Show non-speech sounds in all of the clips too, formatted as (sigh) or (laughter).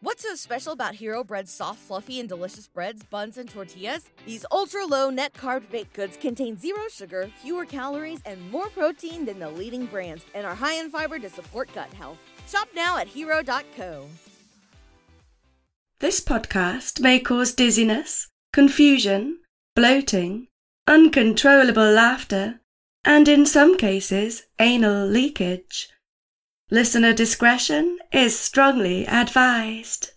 What's so special about Hero Bread's soft, fluffy, and delicious breads, buns, and tortillas? These ultra low net carb baked goods contain zero sugar, fewer calories, and more protein than the leading brands, and are high in fiber to support gut health. Shop now at hero.co. This podcast may cause dizziness, confusion, bloating, uncontrollable laughter, and in some cases, anal leakage. Listener discretion is strongly advised.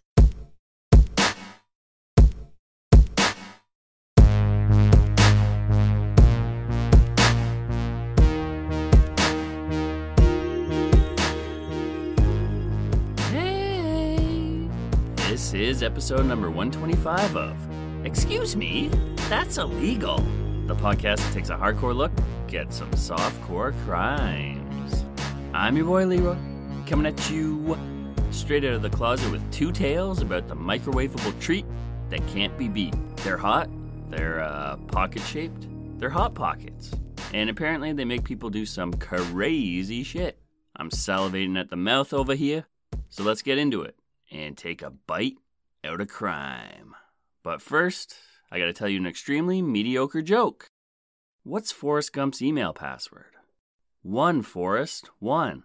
Hey! This is episode number 125 of Excuse Me, That's Illegal. The podcast that takes a hardcore look at some softcore crimes. I'm your boy Leroy, coming at you straight out of the closet with two tales about the microwavable treat that can't be beat. They're hot, they're uh, pocket shaped, they're hot pockets, and apparently they make people do some crazy shit. I'm salivating at the mouth over here, so let's get into it and take a bite out of crime. But first, I gotta tell you an extremely mediocre joke. What's Forrest Gump's email password? One, Forest, one.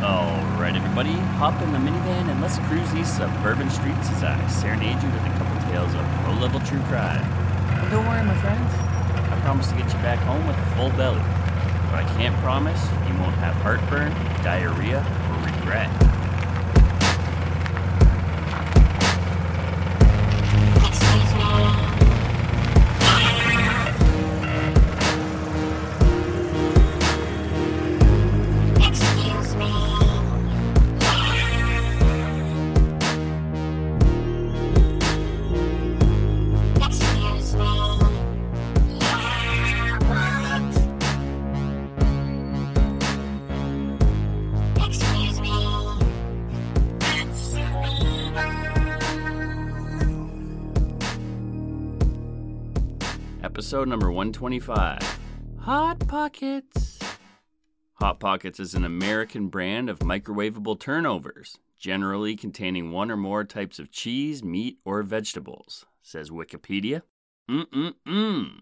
Alright, everybody, hop in the minivan and let's cruise these suburban streets as I serenade you with a couple tales of low level true crime. And don't worry, my friends, I promise to get you back home with a full belly. But I can't promise you won't have heartburn, diarrhea, or regret. Episode number 125 Hot Pockets. Hot Pockets is an American brand of microwavable turnovers, generally containing one or more types of cheese, meat, or vegetables, says Wikipedia. Mm-mm-mm.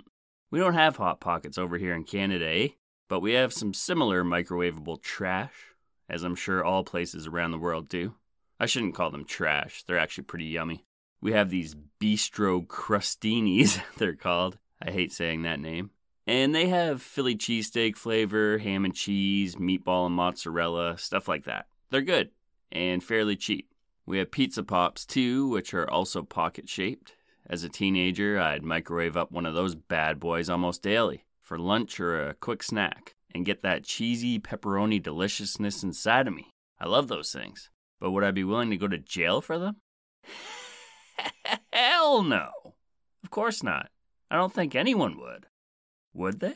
We don't have Hot Pockets over here in Canada, eh? But we have some similar microwavable trash, as I'm sure all places around the world do. I shouldn't call them trash, they're actually pretty yummy. We have these bistro crustinis, (laughs) they're called. I hate saying that name. And they have Philly cheesesteak flavor, ham and cheese, meatball and mozzarella, stuff like that. They're good and fairly cheap. We have pizza pops too, which are also pocket shaped. As a teenager, I'd microwave up one of those bad boys almost daily for lunch or a quick snack and get that cheesy pepperoni deliciousness inside of me. I love those things. But would I be willing to go to jail for them? (laughs) Hell no. Of course not. I don't think anyone would. Would they?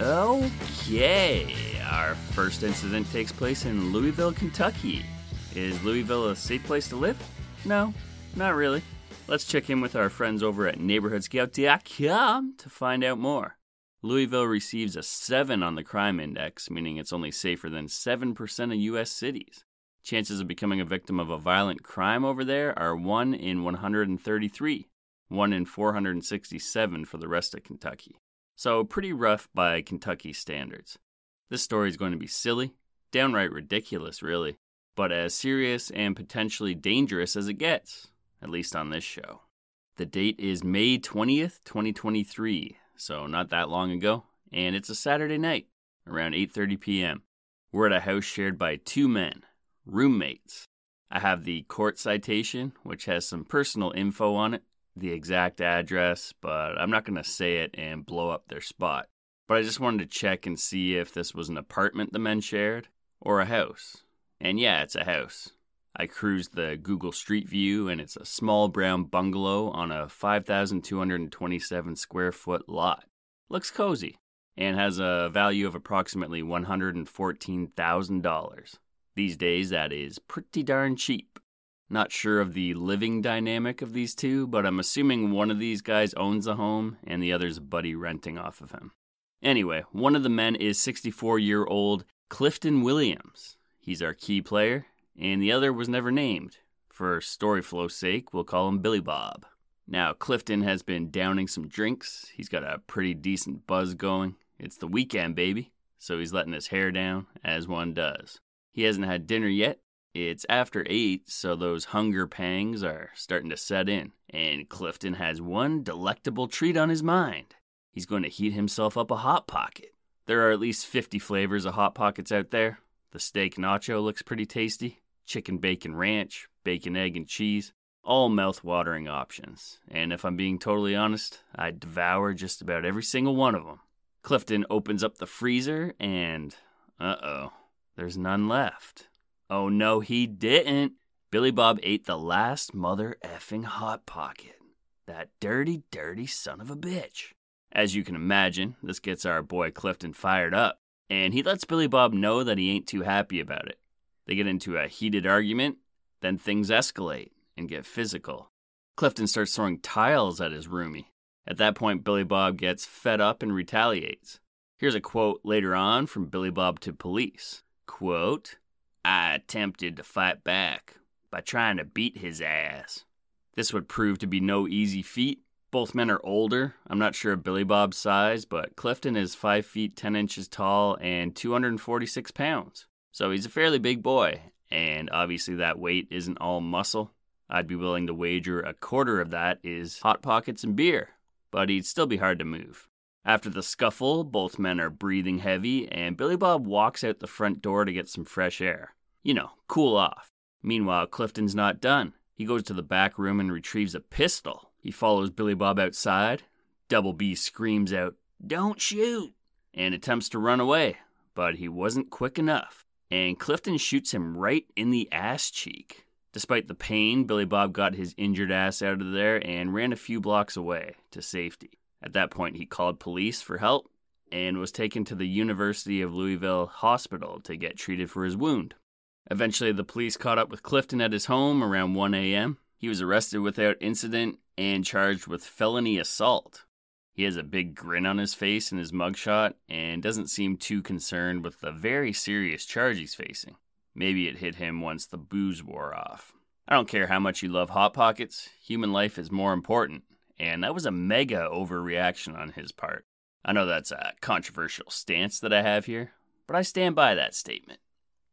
Okay, our first incident takes place in Louisville, Kentucky. Is Louisville a safe place to live? No, not really. Let's check in with our friends over at neighborhoodscout.com to find out more. Louisville receives a 7 on the crime index, meaning it's only safer than 7% of U.S. cities. chances of becoming a victim of a violent crime over there are 1 in 133, 1 in 467 for the rest of Kentucky. So, pretty rough by Kentucky standards. This story is going to be silly, downright ridiculous, really, but as serious and potentially dangerous as it gets, at least on this show. The date is May 20th, 2023, so not that long ago, and it's a Saturday night around 8:30 p.m. We're at a house shared by two men, roommates. I have the court citation, which has some personal info on it, the exact address, but I'm not going to say it and blow up their spot. But I just wanted to check and see if this was an apartment the men shared or a house. And yeah, it's a house. I cruised the Google Street View, and it's a small brown bungalow on a 5,227 square foot lot. Looks cozy and has a value of approximately $114,000. These days, that is pretty darn cheap. Not sure of the living dynamic of these two, but I'm assuming one of these guys owns a home and the other's a buddy renting off of him. Anyway, one of the men is 64 year old Clifton Williams. He's our key player, and the other was never named. For story flow's sake, we'll call him Billy Bob. Now, Clifton has been downing some drinks. He's got a pretty decent buzz going. It's the weekend, baby, so he's letting his hair down, as one does. He hasn't had dinner yet. It's after 8, so those hunger pangs are starting to set in, and Clifton has one delectable treat on his mind. He's going to heat himself up a Hot Pocket. There are at least 50 flavors of Hot Pockets out there. The steak nacho looks pretty tasty, chicken bacon ranch, bacon egg and cheese, all mouth-watering options. And if I'm being totally honest, I devour just about every single one of them. Clifton opens up the freezer and uh-oh, there's none left. Oh no, he didn't. Billy Bob ate the last mother effing hot pocket. That dirty, dirty son of a bitch. As you can imagine, this gets our boy Clifton fired up, and he lets Billy Bob know that he ain't too happy about it. They get into a heated argument, then things escalate and get physical. Clifton starts throwing tiles at his roomie. At that point, Billy Bob gets fed up and retaliates. Here's a quote later on from Billy Bob to police. Quote, I attempted to fight back by trying to beat his ass. This would prove to be no easy feat. Both men are older. I'm not sure of Billy Bob's size, but Clifton is 5 feet 10 inches tall and 246 pounds. So he's a fairly big boy, and obviously that weight isn't all muscle. I'd be willing to wager a quarter of that is Hot Pockets and beer, but he'd still be hard to move. After the scuffle, both men are breathing heavy, and Billy Bob walks out the front door to get some fresh air. You know, cool off. Meanwhile, Clifton's not done. He goes to the back room and retrieves a pistol. He follows Billy Bob outside. Double B screams out, Don't shoot! and attempts to run away, but he wasn't quick enough. And Clifton shoots him right in the ass cheek. Despite the pain, Billy Bob got his injured ass out of there and ran a few blocks away to safety. At that point, he called police for help and was taken to the University of Louisville Hospital to get treated for his wound. Eventually, the police caught up with Clifton at his home around 1 a.m. He was arrested without incident and charged with felony assault. He has a big grin on his face in his mugshot and doesn't seem too concerned with the very serious charge he's facing. Maybe it hit him once the booze wore off. I don't care how much you love Hot Pockets, human life is more important, and that was a mega overreaction on his part. I know that's a controversial stance that I have here, but I stand by that statement.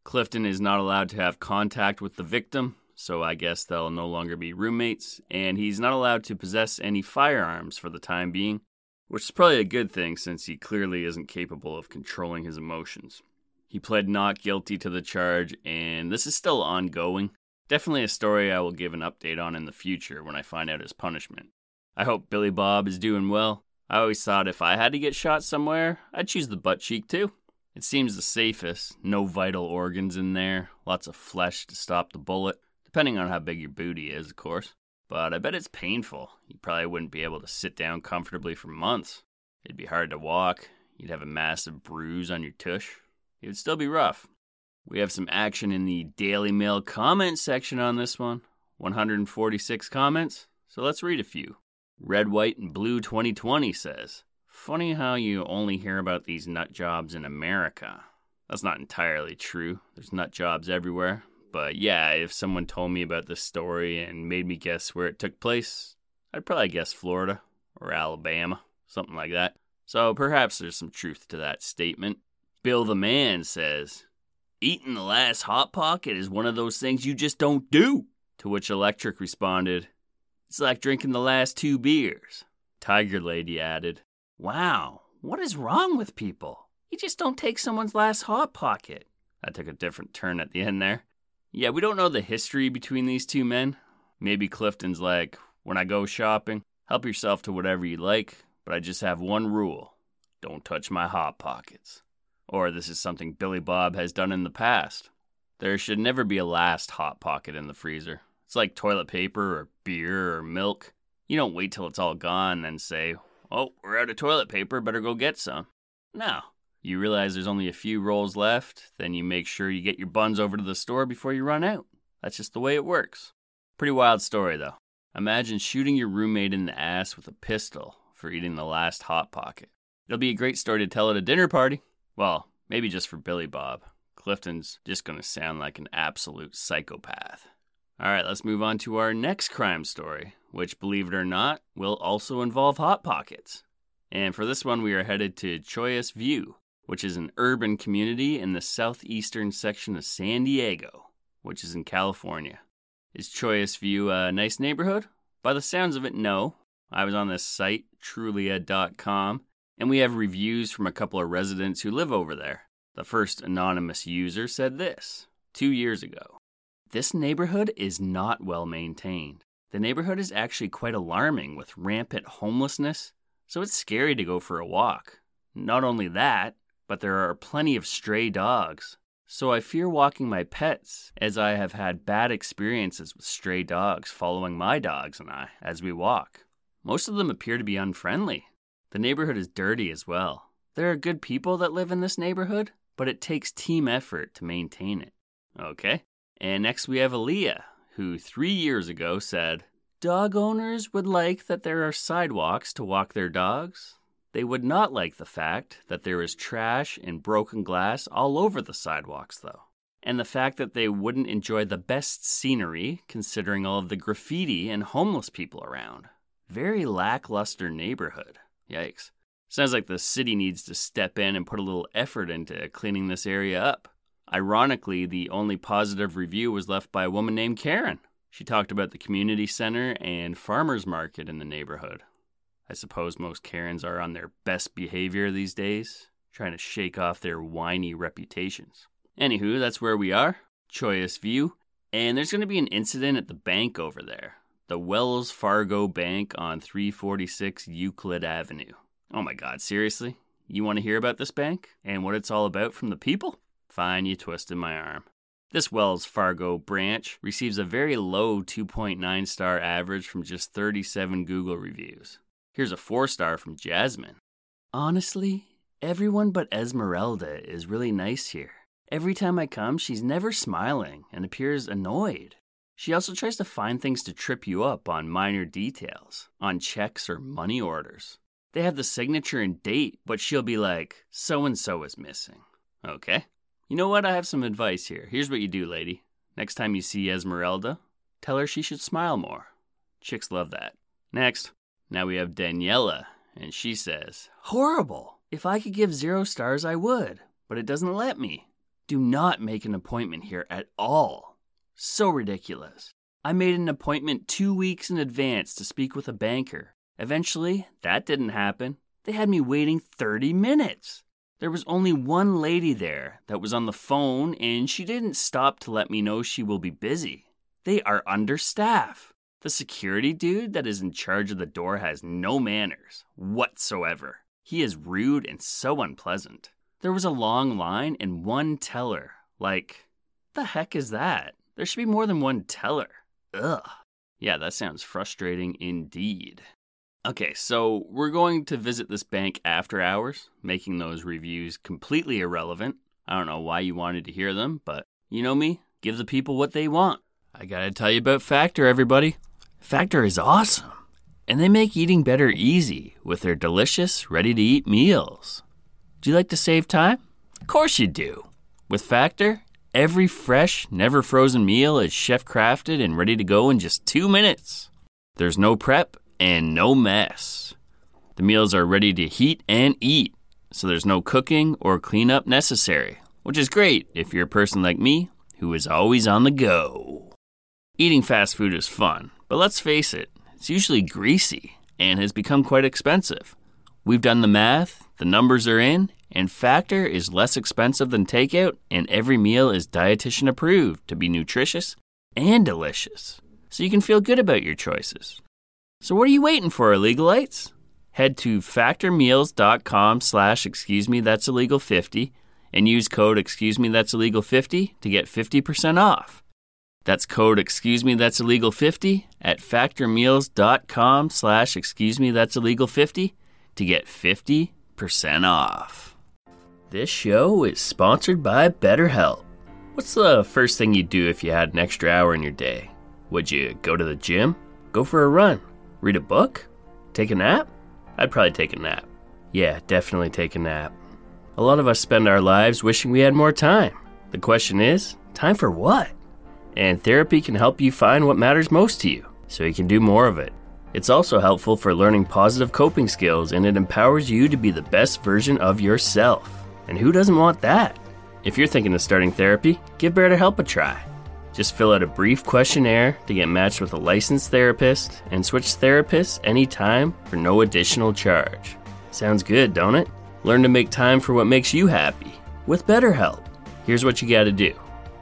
Clifton is not allowed to have contact with the victim, so I guess they'll no longer be roommates, and he's not allowed to possess any firearms for the time being, which is probably a good thing since he clearly isn't capable of controlling his emotions. He pled not guilty to the charge, and this is still ongoing. Definitely a story I will give an update on in the future when I find out his punishment. I hope Billy Bob is doing well. I always thought if I had to get shot somewhere, I'd choose the butt cheek too. It seems the safest, no vital organs in there, lots of flesh to stop the bullet, depending on how big your booty is, of course. But I bet it's painful. You probably wouldn't be able to sit down comfortably for months. It'd be hard to walk. You'd have a massive bruise on your tush it would still be rough. We have some action in the Daily Mail comment section on this one 146 comments, so let's read a few. Red, White, and Blue 2020 says, Funny how you only hear about these nut jobs in America. That's not entirely true. There's nut jobs everywhere, But yeah, if someone told me about this story and made me guess where it took place, I'd probably guess Florida or Alabama, something like that. So perhaps there's some truth to that statement. Bill the Man says, Eating the last Hot Pocket is one of those things you just don't do. To which Electric responded, It's like drinking the last two beers. Tiger Lady added, Wow, what is wrong with people? You just don't take someone's last Hot Pocket. That took a different turn at the end there. Yeah, we don't know the history between these two men. Maybe Clifton's like, When I go shopping, help yourself to whatever you like, but I just have one rule don't touch my Hot Pockets. Or this is something Billy Bob has done in the past. There should never be a last Hot Pocket in the freezer. It's like toilet paper or beer or milk. You don't wait till it's all gone and then say, Oh, we're out of toilet paper, better go get some. No. You realize there's only a few rolls left, then you make sure you get your buns over to the store before you run out. That's just the way it works. Pretty wild story, though. Imagine shooting your roommate in the ass with a pistol for eating the last Hot Pocket. It'll be a great story to tell at a dinner party. Well, maybe just for Billy Bob. Clifton's just going to sound like an absolute psychopath. All right, let's move on to our next crime story, which, believe it or not, will also involve Hot Pockets. And for this one, we are headed to Chollas View, which is an urban community in the southeastern section of San Diego, which is in California. Is Chollas View a nice neighborhood? By the sounds of it, no. I was on this site, trulia.com, and we have reviews from a couple of residents who live over there. The first anonymous user said this two years ago This neighborhood is not well maintained. The neighborhood is actually quite alarming with rampant homelessness, so it's scary to go for a walk. Not only that, but there are plenty of stray dogs. So I fear walking my pets, as I have had bad experiences with stray dogs following my dogs and I as we walk. Most of them appear to be unfriendly, the neighborhood is dirty as well. There are good people that live in this neighborhood, but it takes team effort to maintain it. Okay. And next we have Aaliyah, who three years ago said, Dog owners would like that there are sidewalks to walk their dogs. They would not like the fact that there is trash and broken glass all over the sidewalks, though. And the fact that they wouldn't enjoy the best scenery considering all of the graffiti and homeless people around. Very lackluster neighborhood. Yikes. Sounds like the city needs to step in and put a little effort into cleaning this area up. Ironically, the only positive review was left by a woman named Karen. She talked about the community center and farmers market in the neighborhood. I suppose most Karens are on their best behavior these days, trying to shake off their whiny reputations. Anywho, that's where we are, Chollas View, and there's going to be an incident at the bank over there the Wells Fargo Bank on 346 Euclid Avenue. Oh my god, seriously? You want to hear about this bank and what it's all about from the people? Fine, you twisted my arm. This Wells Fargo branch receives a very low 2.9 star average from just 37 Google reviews. Here's a 4 star from Jasmine. Honestly, everyone but Esmeralda is really nice here. Every time I come, she's never smiling and appears annoyed. She also tries to find things to trip you up on minor details, on checks or money orders. They have the signature and date, but she'll be like, so and so is missing. Okay. You know what? I have some advice here. Here's what you do, lady. Next time you see Esmeralda, tell her she should smile more. Chicks love that. Next, now we have Daniela, and she says, Horrible! If I could give zero stars, I would, but it doesn't let me. Do not make an appointment here at all. So ridiculous. I made an appointment two weeks in advance to speak with a banker. Eventually, that didn't happen. They had me waiting 30 minutes. There was only one lady there that was on the phone, and she didn't stop to let me know she will be busy. They are understaffed. The security dude that is in charge of the door has no manners whatsoever. He is rude and so unpleasant. There was a long line and one teller. Like, the heck is that? There should be more than one teller. Ugh. Yeah, that sounds frustrating indeed. Okay, so we're going to visit this bank after hours, making those reviews completely irrelevant. I don't know why you wanted to hear them, but you know me, give the people what they want. I gotta tell you about Factor, everybody. Factor is awesome, and they make eating better easy with their delicious, ready to eat meals. Do you like to save time? Of course you do. With Factor, Every fresh, never frozen meal is chef crafted and ready to go in just two minutes. There's no prep and no mess. The meals are ready to heat and eat, so there's no cooking or cleanup necessary, which is great if you're a person like me who is always on the go. Eating fast food is fun, but let's face it, it's usually greasy and has become quite expensive. We've done the math, the numbers are in, and Factor is less expensive than takeout, and every meal is dietitian approved to be nutritious and delicious. So you can feel good about your choices. So what are you waiting for, illegalites? Head to factormeals.com slash excuse me that's illegal 50 and use code excuse me that's illegal 50 to get 50% off. That's code excuse me that's illegal 50 at factormeals.com slash excuse me that's illegal 50 to get 50% off. This show is sponsored by BetterHelp. What's the first thing you'd do if you had an extra hour in your day? Would you go to the gym? Go for a run? Read a book? Take a nap? I'd probably take a nap. Yeah, definitely take a nap. A lot of us spend our lives wishing we had more time. The question is, time for what? And therapy can help you find what matters most to you so you can do more of it. It's also helpful for learning positive coping skills and it empowers you to be the best version of yourself. And who doesn't want that? If you're thinking of starting therapy, give BetterHelp a try. Just fill out a brief questionnaire to get matched with a licensed therapist and switch therapists anytime for no additional charge. Sounds good, don't it? Learn to make time for what makes you happy with BetterHelp. Here's what you got to do.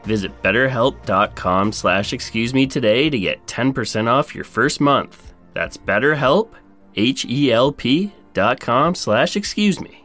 Visit betterhelp.com slash excuse me today to get 10% off your first month. That's betterhelp, H-E-L-P dot com slash excuse me.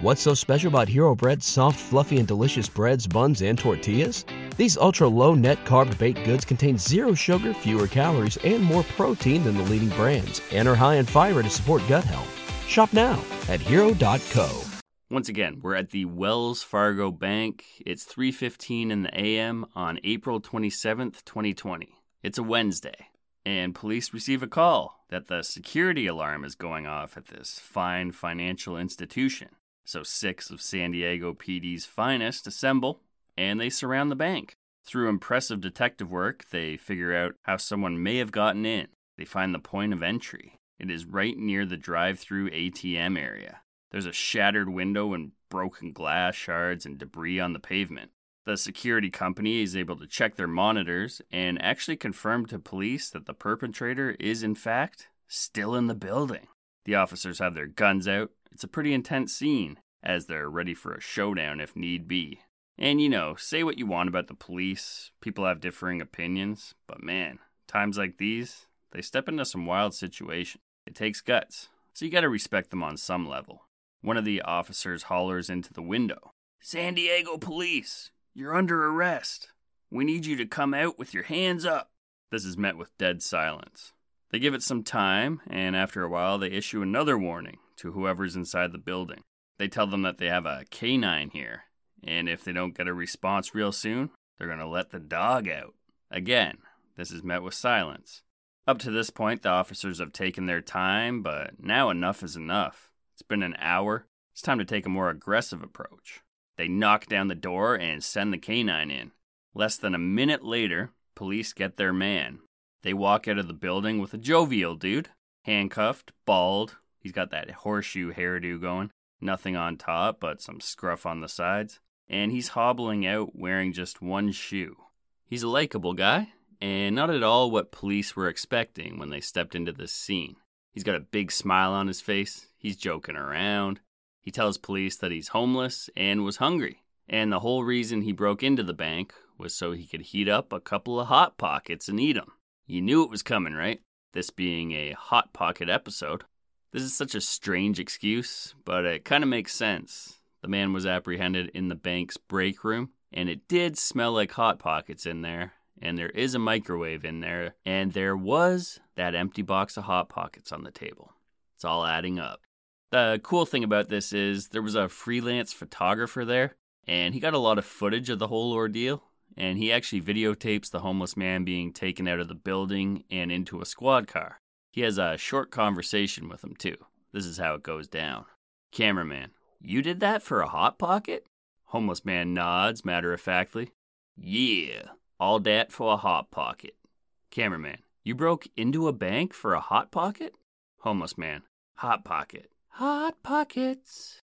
What's so special about Hero Bread's soft, fluffy, and delicious breads, buns, and tortillas? These ultra low net carb baked goods contain zero sugar, fewer calories, and more protein than the leading brands, and are high in fiber to support gut health. Shop now at hero.co. Once again, we're at the Wells Fargo Bank. It's 3:15 in the AM on April 27th, 2020. It's a Wednesday, and police receive a call that the security alarm is going off at this fine financial institution. So six of San Diego PD's finest assemble and they surround the bank. Through impressive detective work, they figure out how someone may have gotten in. They find the point of entry. It is right near the drive through ATM area. There's a shattered window and broken glass shards and debris on the pavement. The security company is able to check their monitors and actually confirm to police that the perpetrator is, in fact, still in the building. The officers have their guns out. It's a pretty intense scene, as they're ready for a showdown if need be. And you know, say what you want about the police, people have differing opinions, but man, times like these, they step into some wild situations. It takes guts, so you gotta respect them on some level. One of the officers hollers into the window San Diego police, you're under arrest. We need you to come out with your hands up. This is met with dead silence. They give it some time, and after a while, they issue another warning to whoever's inside the building. They tell them that they have a canine here, and if they don't get a response real soon, they're going to let the dog out. Again, this is met with silence. Up to this point, the officers have taken their time, but now enough is enough. It's been an hour. It's time to take a more aggressive approach. They knock down the door and send the canine in. Less than a minute later, police get their man. They walk out of the building with a jovial dude, handcuffed, bald. He's got that horseshoe hairdo going, nothing on top but some scruff on the sides, and he's hobbling out wearing just one shoe. He's a likable guy, and not at all what police were expecting when they stepped into this scene. He's got a big smile on his face, he's joking around. He tells police that he's homeless and was hungry, and the whole reason he broke into the bank was so he could heat up a couple of Hot Pockets and eat 'em. You knew it was coming, right? This being a Hot Pocket episode. This is such a strange excuse, but it kind of makes sense. The man was apprehended in the bank's break room, and it did smell like Hot Pockets in there, and there is a microwave in there, and there was that empty box of Hot Pockets on the table. It's all adding up. The cool thing about this is there was a freelance photographer there, and he got a lot of footage of the whole ordeal. And he actually videotapes the homeless man being taken out of the building and into a squad car. He has a short conversation with him, too. This is how it goes down. Cameraman, you did that for a Hot Pocket? Homeless man nods matter of factly. Yeah, all dat for a hot pocket. Cameraman, you broke into a bank for a hot pocket? Homeless man, hot pocket. Hot pockets.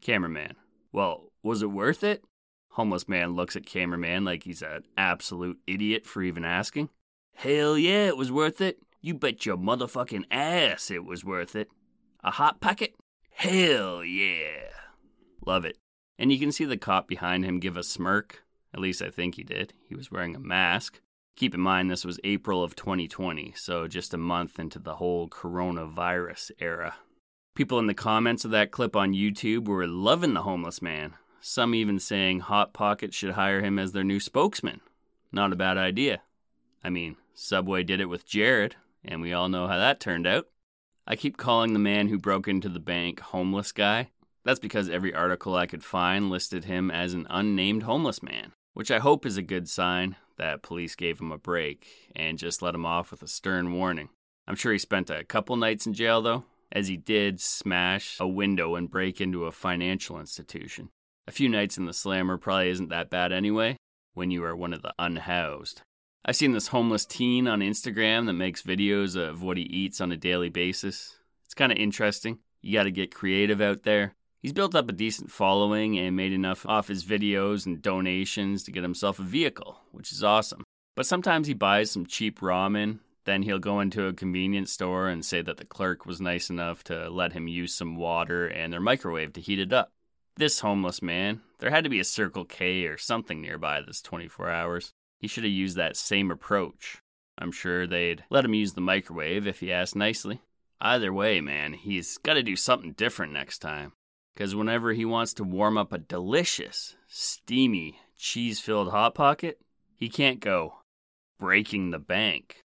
Cameraman, well, was it worth it? Homeless man looks at cameraman like he's an absolute idiot for even asking. Hell yeah, it was worth it. You bet your motherfucking ass it was worth it. A hot pocket? Hell yeah. Love it. And you can see the cop behind him give a smirk. At least I think he did. He was wearing a mask. Keep in mind, this was April of 2020, so just a month into the whole coronavirus era. People in the comments of that clip on YouTube were loving the homeless man. Some even saying Hot Pocket should hire him as their new spokesman. Not a bad idea. I mean, Subway did it with Jared, and we all know how that turned out. I keep calling the man who broke into the bank homeless guy. That's because every article I could find listed him as an unnamed homeless man, which I hope is a good sign that police gave him a break and just let him off with a stern warning. I'm sure he spent a couple nights in jail though, as he did smash a window and break into a financial institution. A few nights in the slammer probably isn't that bad anyway, when you are one of the unhoused. I've seen this homeless teen on Instagram that makes videos of what he eats on a daily basis. It's kind of interesting. You got to get creative out there. He's built up a decent following and made enough off his videos and donations to get himself a vehicle, which is awesome. But sometimes he buys some cheap ramen, then he'll go into a convenience store and say that the clerk was nice enough to let him use some water and their microwave to heat it up. This homeless man, there had to be a Circle K or something nearby this 24 hours. He should have used that same approach. I'm sure they'd let him use the microwave if he asked nicely. Either way, man, he's got to do something different next time. Because whenever he wants to warm up a delicious, steamy, cheese filled Hot Pocket, he can't go breaking the bank.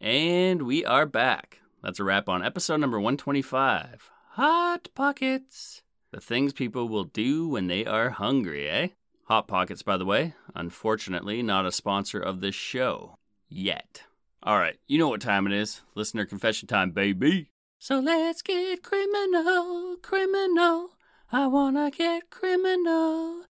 And we are back. That's a wrap on episode number 125 Hot Pockets. The things people will do when they are hungry, eh? Hot Pockets, by the way, unfortunately not a sponsor of this show. Yet. All right, you know what time it is. Listener confession time, baby. So let's get criminal, criminal. I wanna get criminal.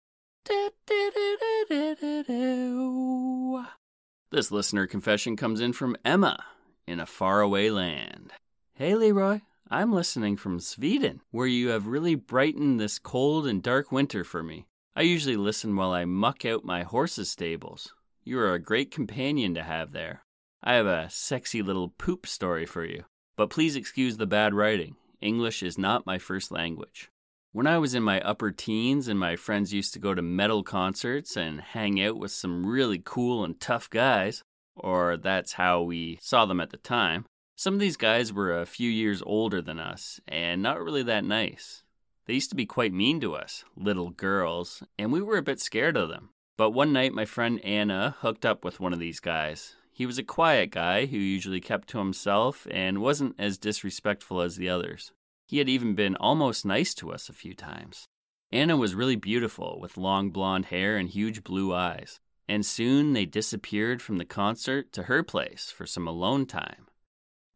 This listener confession comes in from Emma in a faraway land. Hey, Leroy. I'm listening from Sweden, where you have really brightened this cold and dark winter for me. I usually listen while I muck out my horse's stables. You are a great companion to have there. I have a sexy little poop story for you. But please excuse the bad writing. English is not my first language. When I was in my upper teens and my friends used to go to metal concerts and hang out with some really cool and tough guys, or that's how we saw them at the time, some of these guys were a few years older than us and not really that nice. They used to be quite mean to us, little girls, and we were a bit scared of them. But one night, my friend Anna hooked up with one of these guys. He was a quiet guy who usually kept to himself and wasn't as disrespectful as the others. He had even been almost nice to us a few times. Anna was really beautiful, with long blonde hair and huge blue eyes. And soon they disappeared from the concert to her place for some alone time.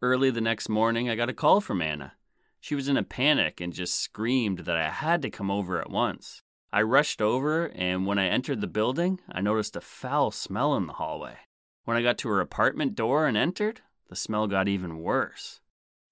Early the next morning, I got a call from Anna. She was in a panic and just screamed that I had to come over at once. I rushed over, and when I entered the building, I noticed a foul smell in the hallway. When I got to her apartment door and entered, the smell got even worse.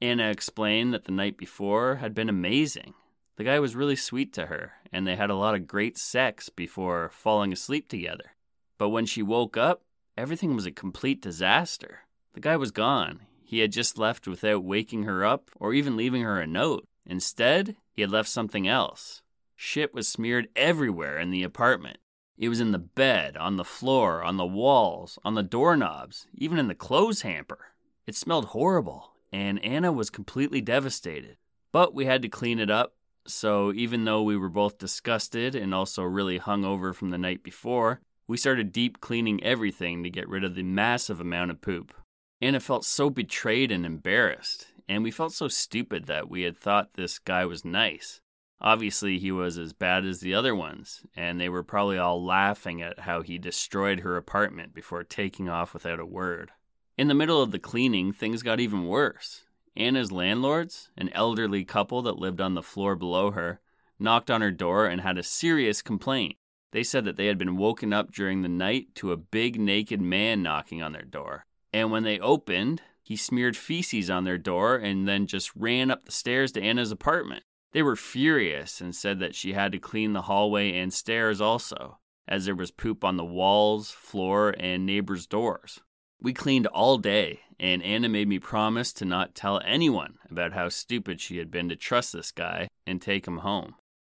Anna explained that the night before had been amazing. The guy was really sweet to her, and they had a lot of great sex before falling asleep together. But when she woke up, everything was a complete disaster. The guy was gone. He had just left without waking her up or even leaving her a note. Instead, he had left something else. Shit was smeared everywhere in the apartment. It was in the bed, on the floor, on the walls, on the doorknobs, even in the clothes hamper. It smelled horrible, and Anna was completely devastated. But we had to clean it up, so even though we were both disgusted and also really hungover from the night before, we started deep cleaning everything to get rid of the massive amount of poop. Anna felt so betrayed and embarrassed, and we felt so stupid that we had thought this guy was nice. Obviously, he was as bad as the other ones, and they were probably all laughing at how he destroyed her apartment before taking off without a word. In the middle of the cleaning, things got even worse. Anna's landlords, an elderly couple that lived on the floor below her, knocked on her door and had a serious complaint. They said that they had been woken up during the night to a big naked man knocking on their door. And when they opened, he smeared feces on their door and then just ran up the stairs to Anna's apartment. They were furious and said that she had to clean the hallway and stairs also, as there was poop on the walls, floor, and neighbors' doors. We cleaned all day, and Anna made me promise to not tell anyone about how stupid she had been to trust this guy and take him home.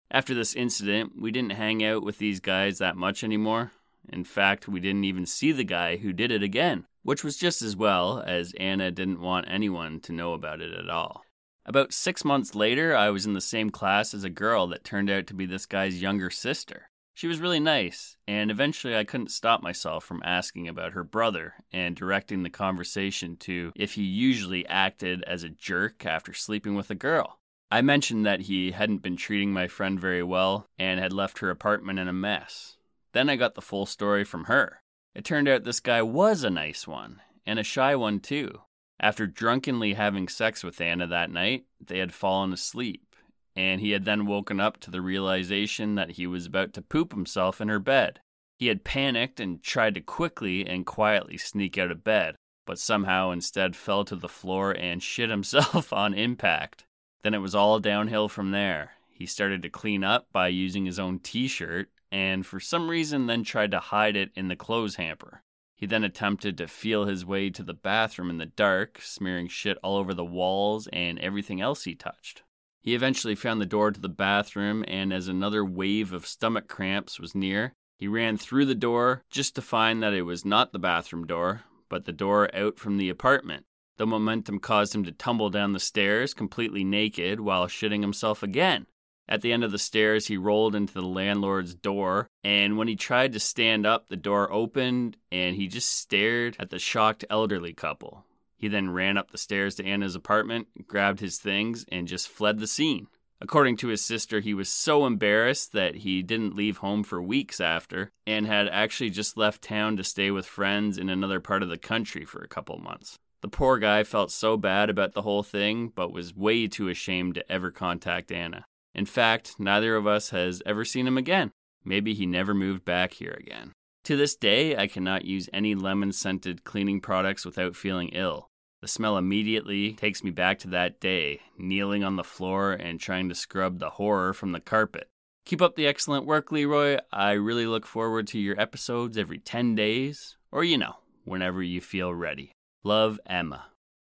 After this incident, we didn't hang out with these guys that much anymore. In fact, we didn't even see the guy who did it again, which was just as well, as Anna didn't want anyone to know about it at all. About six months later, I was in the same class as a girl that turned out to be this guy's younger sister. She was really nice, and eventually I couldn't stop myself from asking about her brother and directing the conversation to if he usually acted as a jerk after sleeping with a girl. I mentioned that he hadn't been treating my friend very well and had left her apartment in a mess. Then I got the full story from her. It turned out this guy was a nice one, and a shy one too. After drunkenly having sex with Anna that night, they had fallen asleep, and he had then woken up to the realization that he was about to poop himself in her bed. He had panicked and tried to quickly and quietly sneak out of bed, but somehow instead fell to the floor and (laughs) shit himself on impact. Then it was all downhill from there. He started to clean up by using his own t shirt, and for some reason then tried to hide it in the clothes hamper. He then attempted to feel his way to the bathroom in the dark, smearing shit all over the walls and everything else he touched. He eventually found the door to the bathroom, and as another wave of stomach cramps was near, he ran through the door just to find that it was not the bathroom door, but the door out from the apartment. The momentum caused him to tumble down the stairs completely naked while shitting himself again. At the end of the stairs, he rolled into the landlord's door, and when he tried to stand up, the door opened and he just stared at the shocked elderly couple. He then ran up the stairs to Anna's apartment, grabbed his things, and just fled the scene. According to his sister, he was so embarrassed that he didn't leave home for weeks after and had actually just left town to stay with friends in another part of the country for a couple months. The poor guy felt so bad about the whole thing, but was way too ashamed to ever contact Anna. In fact, neither of us has ever seen him again. Maybe he never moved back here again. To this day, I cannot use any lemon scented cleaning products without feeling ill. The smell immediately takes me back to that day, kneeling on the floor and trying to scrub the horror from the carpet. Keep up the excellent work, Leroy. I really look forward to your episodes every 10 days, or you know, whenever you feel ready. Love, Emma.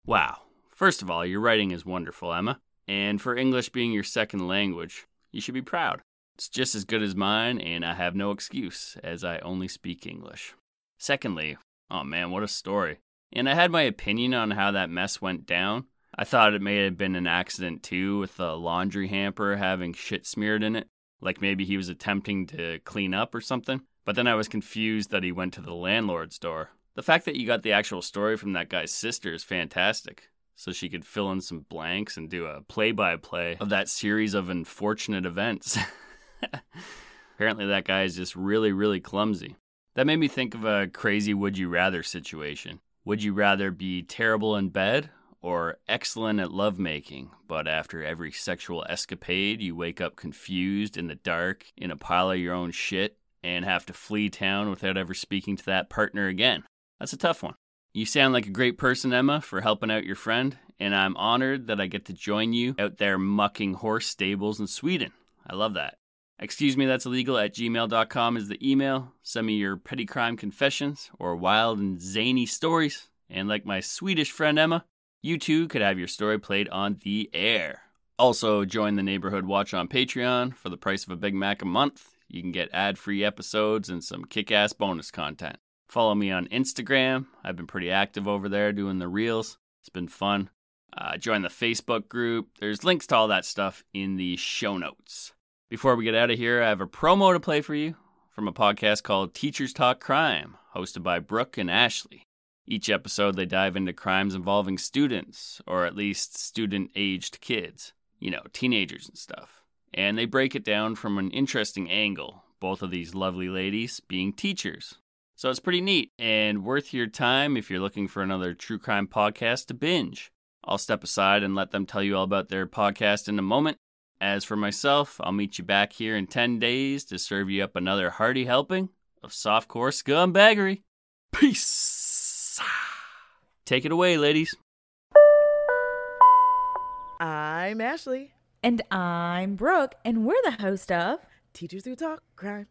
Wow. First of all, your writing is wonderful, Emma. And for English being your second language, you should be proud. It's just as good as mine, and I have no excuse, as I only speak English. Secondly, oh man, what a story. And I had my opinion on how that mess went down. I thought it may have been an accident too, with the laundry hamper having shit smeared in it. Like maybe he was attempting to clean up or something. But then I was confused that he went to the landlord's door. The fact that you got the actual story from that guy's sister is fantastic. So she could fill in some blanks and do a play by play of that series of unfortunate events. (laughs) Apparently, that guy is just really, really clumsy. That made me think of a crazy would you rather situation. Would you rather be terrible in bed or excellent at lovemaking, but after every sexual escapade, you wake up confused in the dark in a pile of your own shit and have to flee town without ever speaking to that partner again? That's a tough one. You sound like a great person, Emma, for helping out your friend, and I'm honored that I get to join you out there mucking horse stables in Sweden. I love that. Excuse me, that's illegal at gmail.com is the email. Send me your petty crime confessions or wild and zany stories. And like my Swedish friend Emma, you too could have your story played on the air. Also, join the Neighborhood Watch on Patreon for the price of a Big Mac a month. You can get ad free episodes and some kick ass bonus content. Follow me on Instagram. I've been pretty active over there doing the reels. It's been fun. Uh, join the Facebook group. There's links to all that stuff in the show notes. Before we get out of here, I have a promo to play for you from a podcast called Teachers Talk Crime, hosted by Brooke and Ashley. Each episode, they dive into crimes involving students, or at least student aged kids, you know, teenagers and stuff. And they break it down from an interesting angle, both of these lovely ladies being teachers. So it's pretty neat and worth your time if you're looking for another true crime podcast to binge. I'll step aside and let them tell you all about their podcast in a moment. As for myself, I'll meet you back here in 10 days to serve you up another hearty helping of softcore scumbaggery. Peace! Take it away, ladies. I'm Ashley. And I'm Brooke, and we're the host of Teachers Who Talk Crime.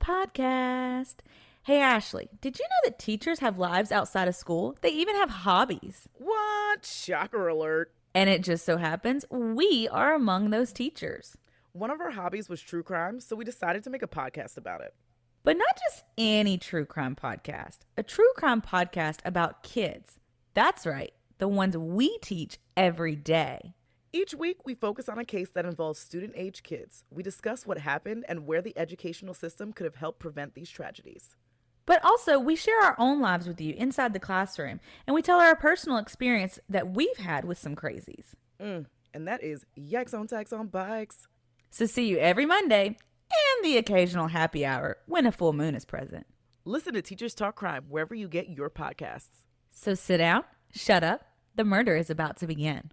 Podcast. Hey, Ashley, did you know that teachers have lives outside of school? They even have hobbies. What? Shocker alert. And it just so happens we are among those teachers. One of our hobbies was true crime, so we decided to make a podcast about it. But not just any true crime podcast, a true crime podcast about kids. That's right, the ones we teach every day. Each week, we focus on a case that involves student age kids. We discuss what happened and where the educational system could have helped prevent these tragedies. But also, we share our own lives with you inside the classroom, and we tell our personal experience that we've had with some crazies. Mm, and that is Yikes on Tax on Bikes. So, see you every Monday and the occasional happy hour when a full moon is present. Listen to Teachers Talk Crime wherever you get your podcasts. So, sit down, shut up. The murder is about to begin.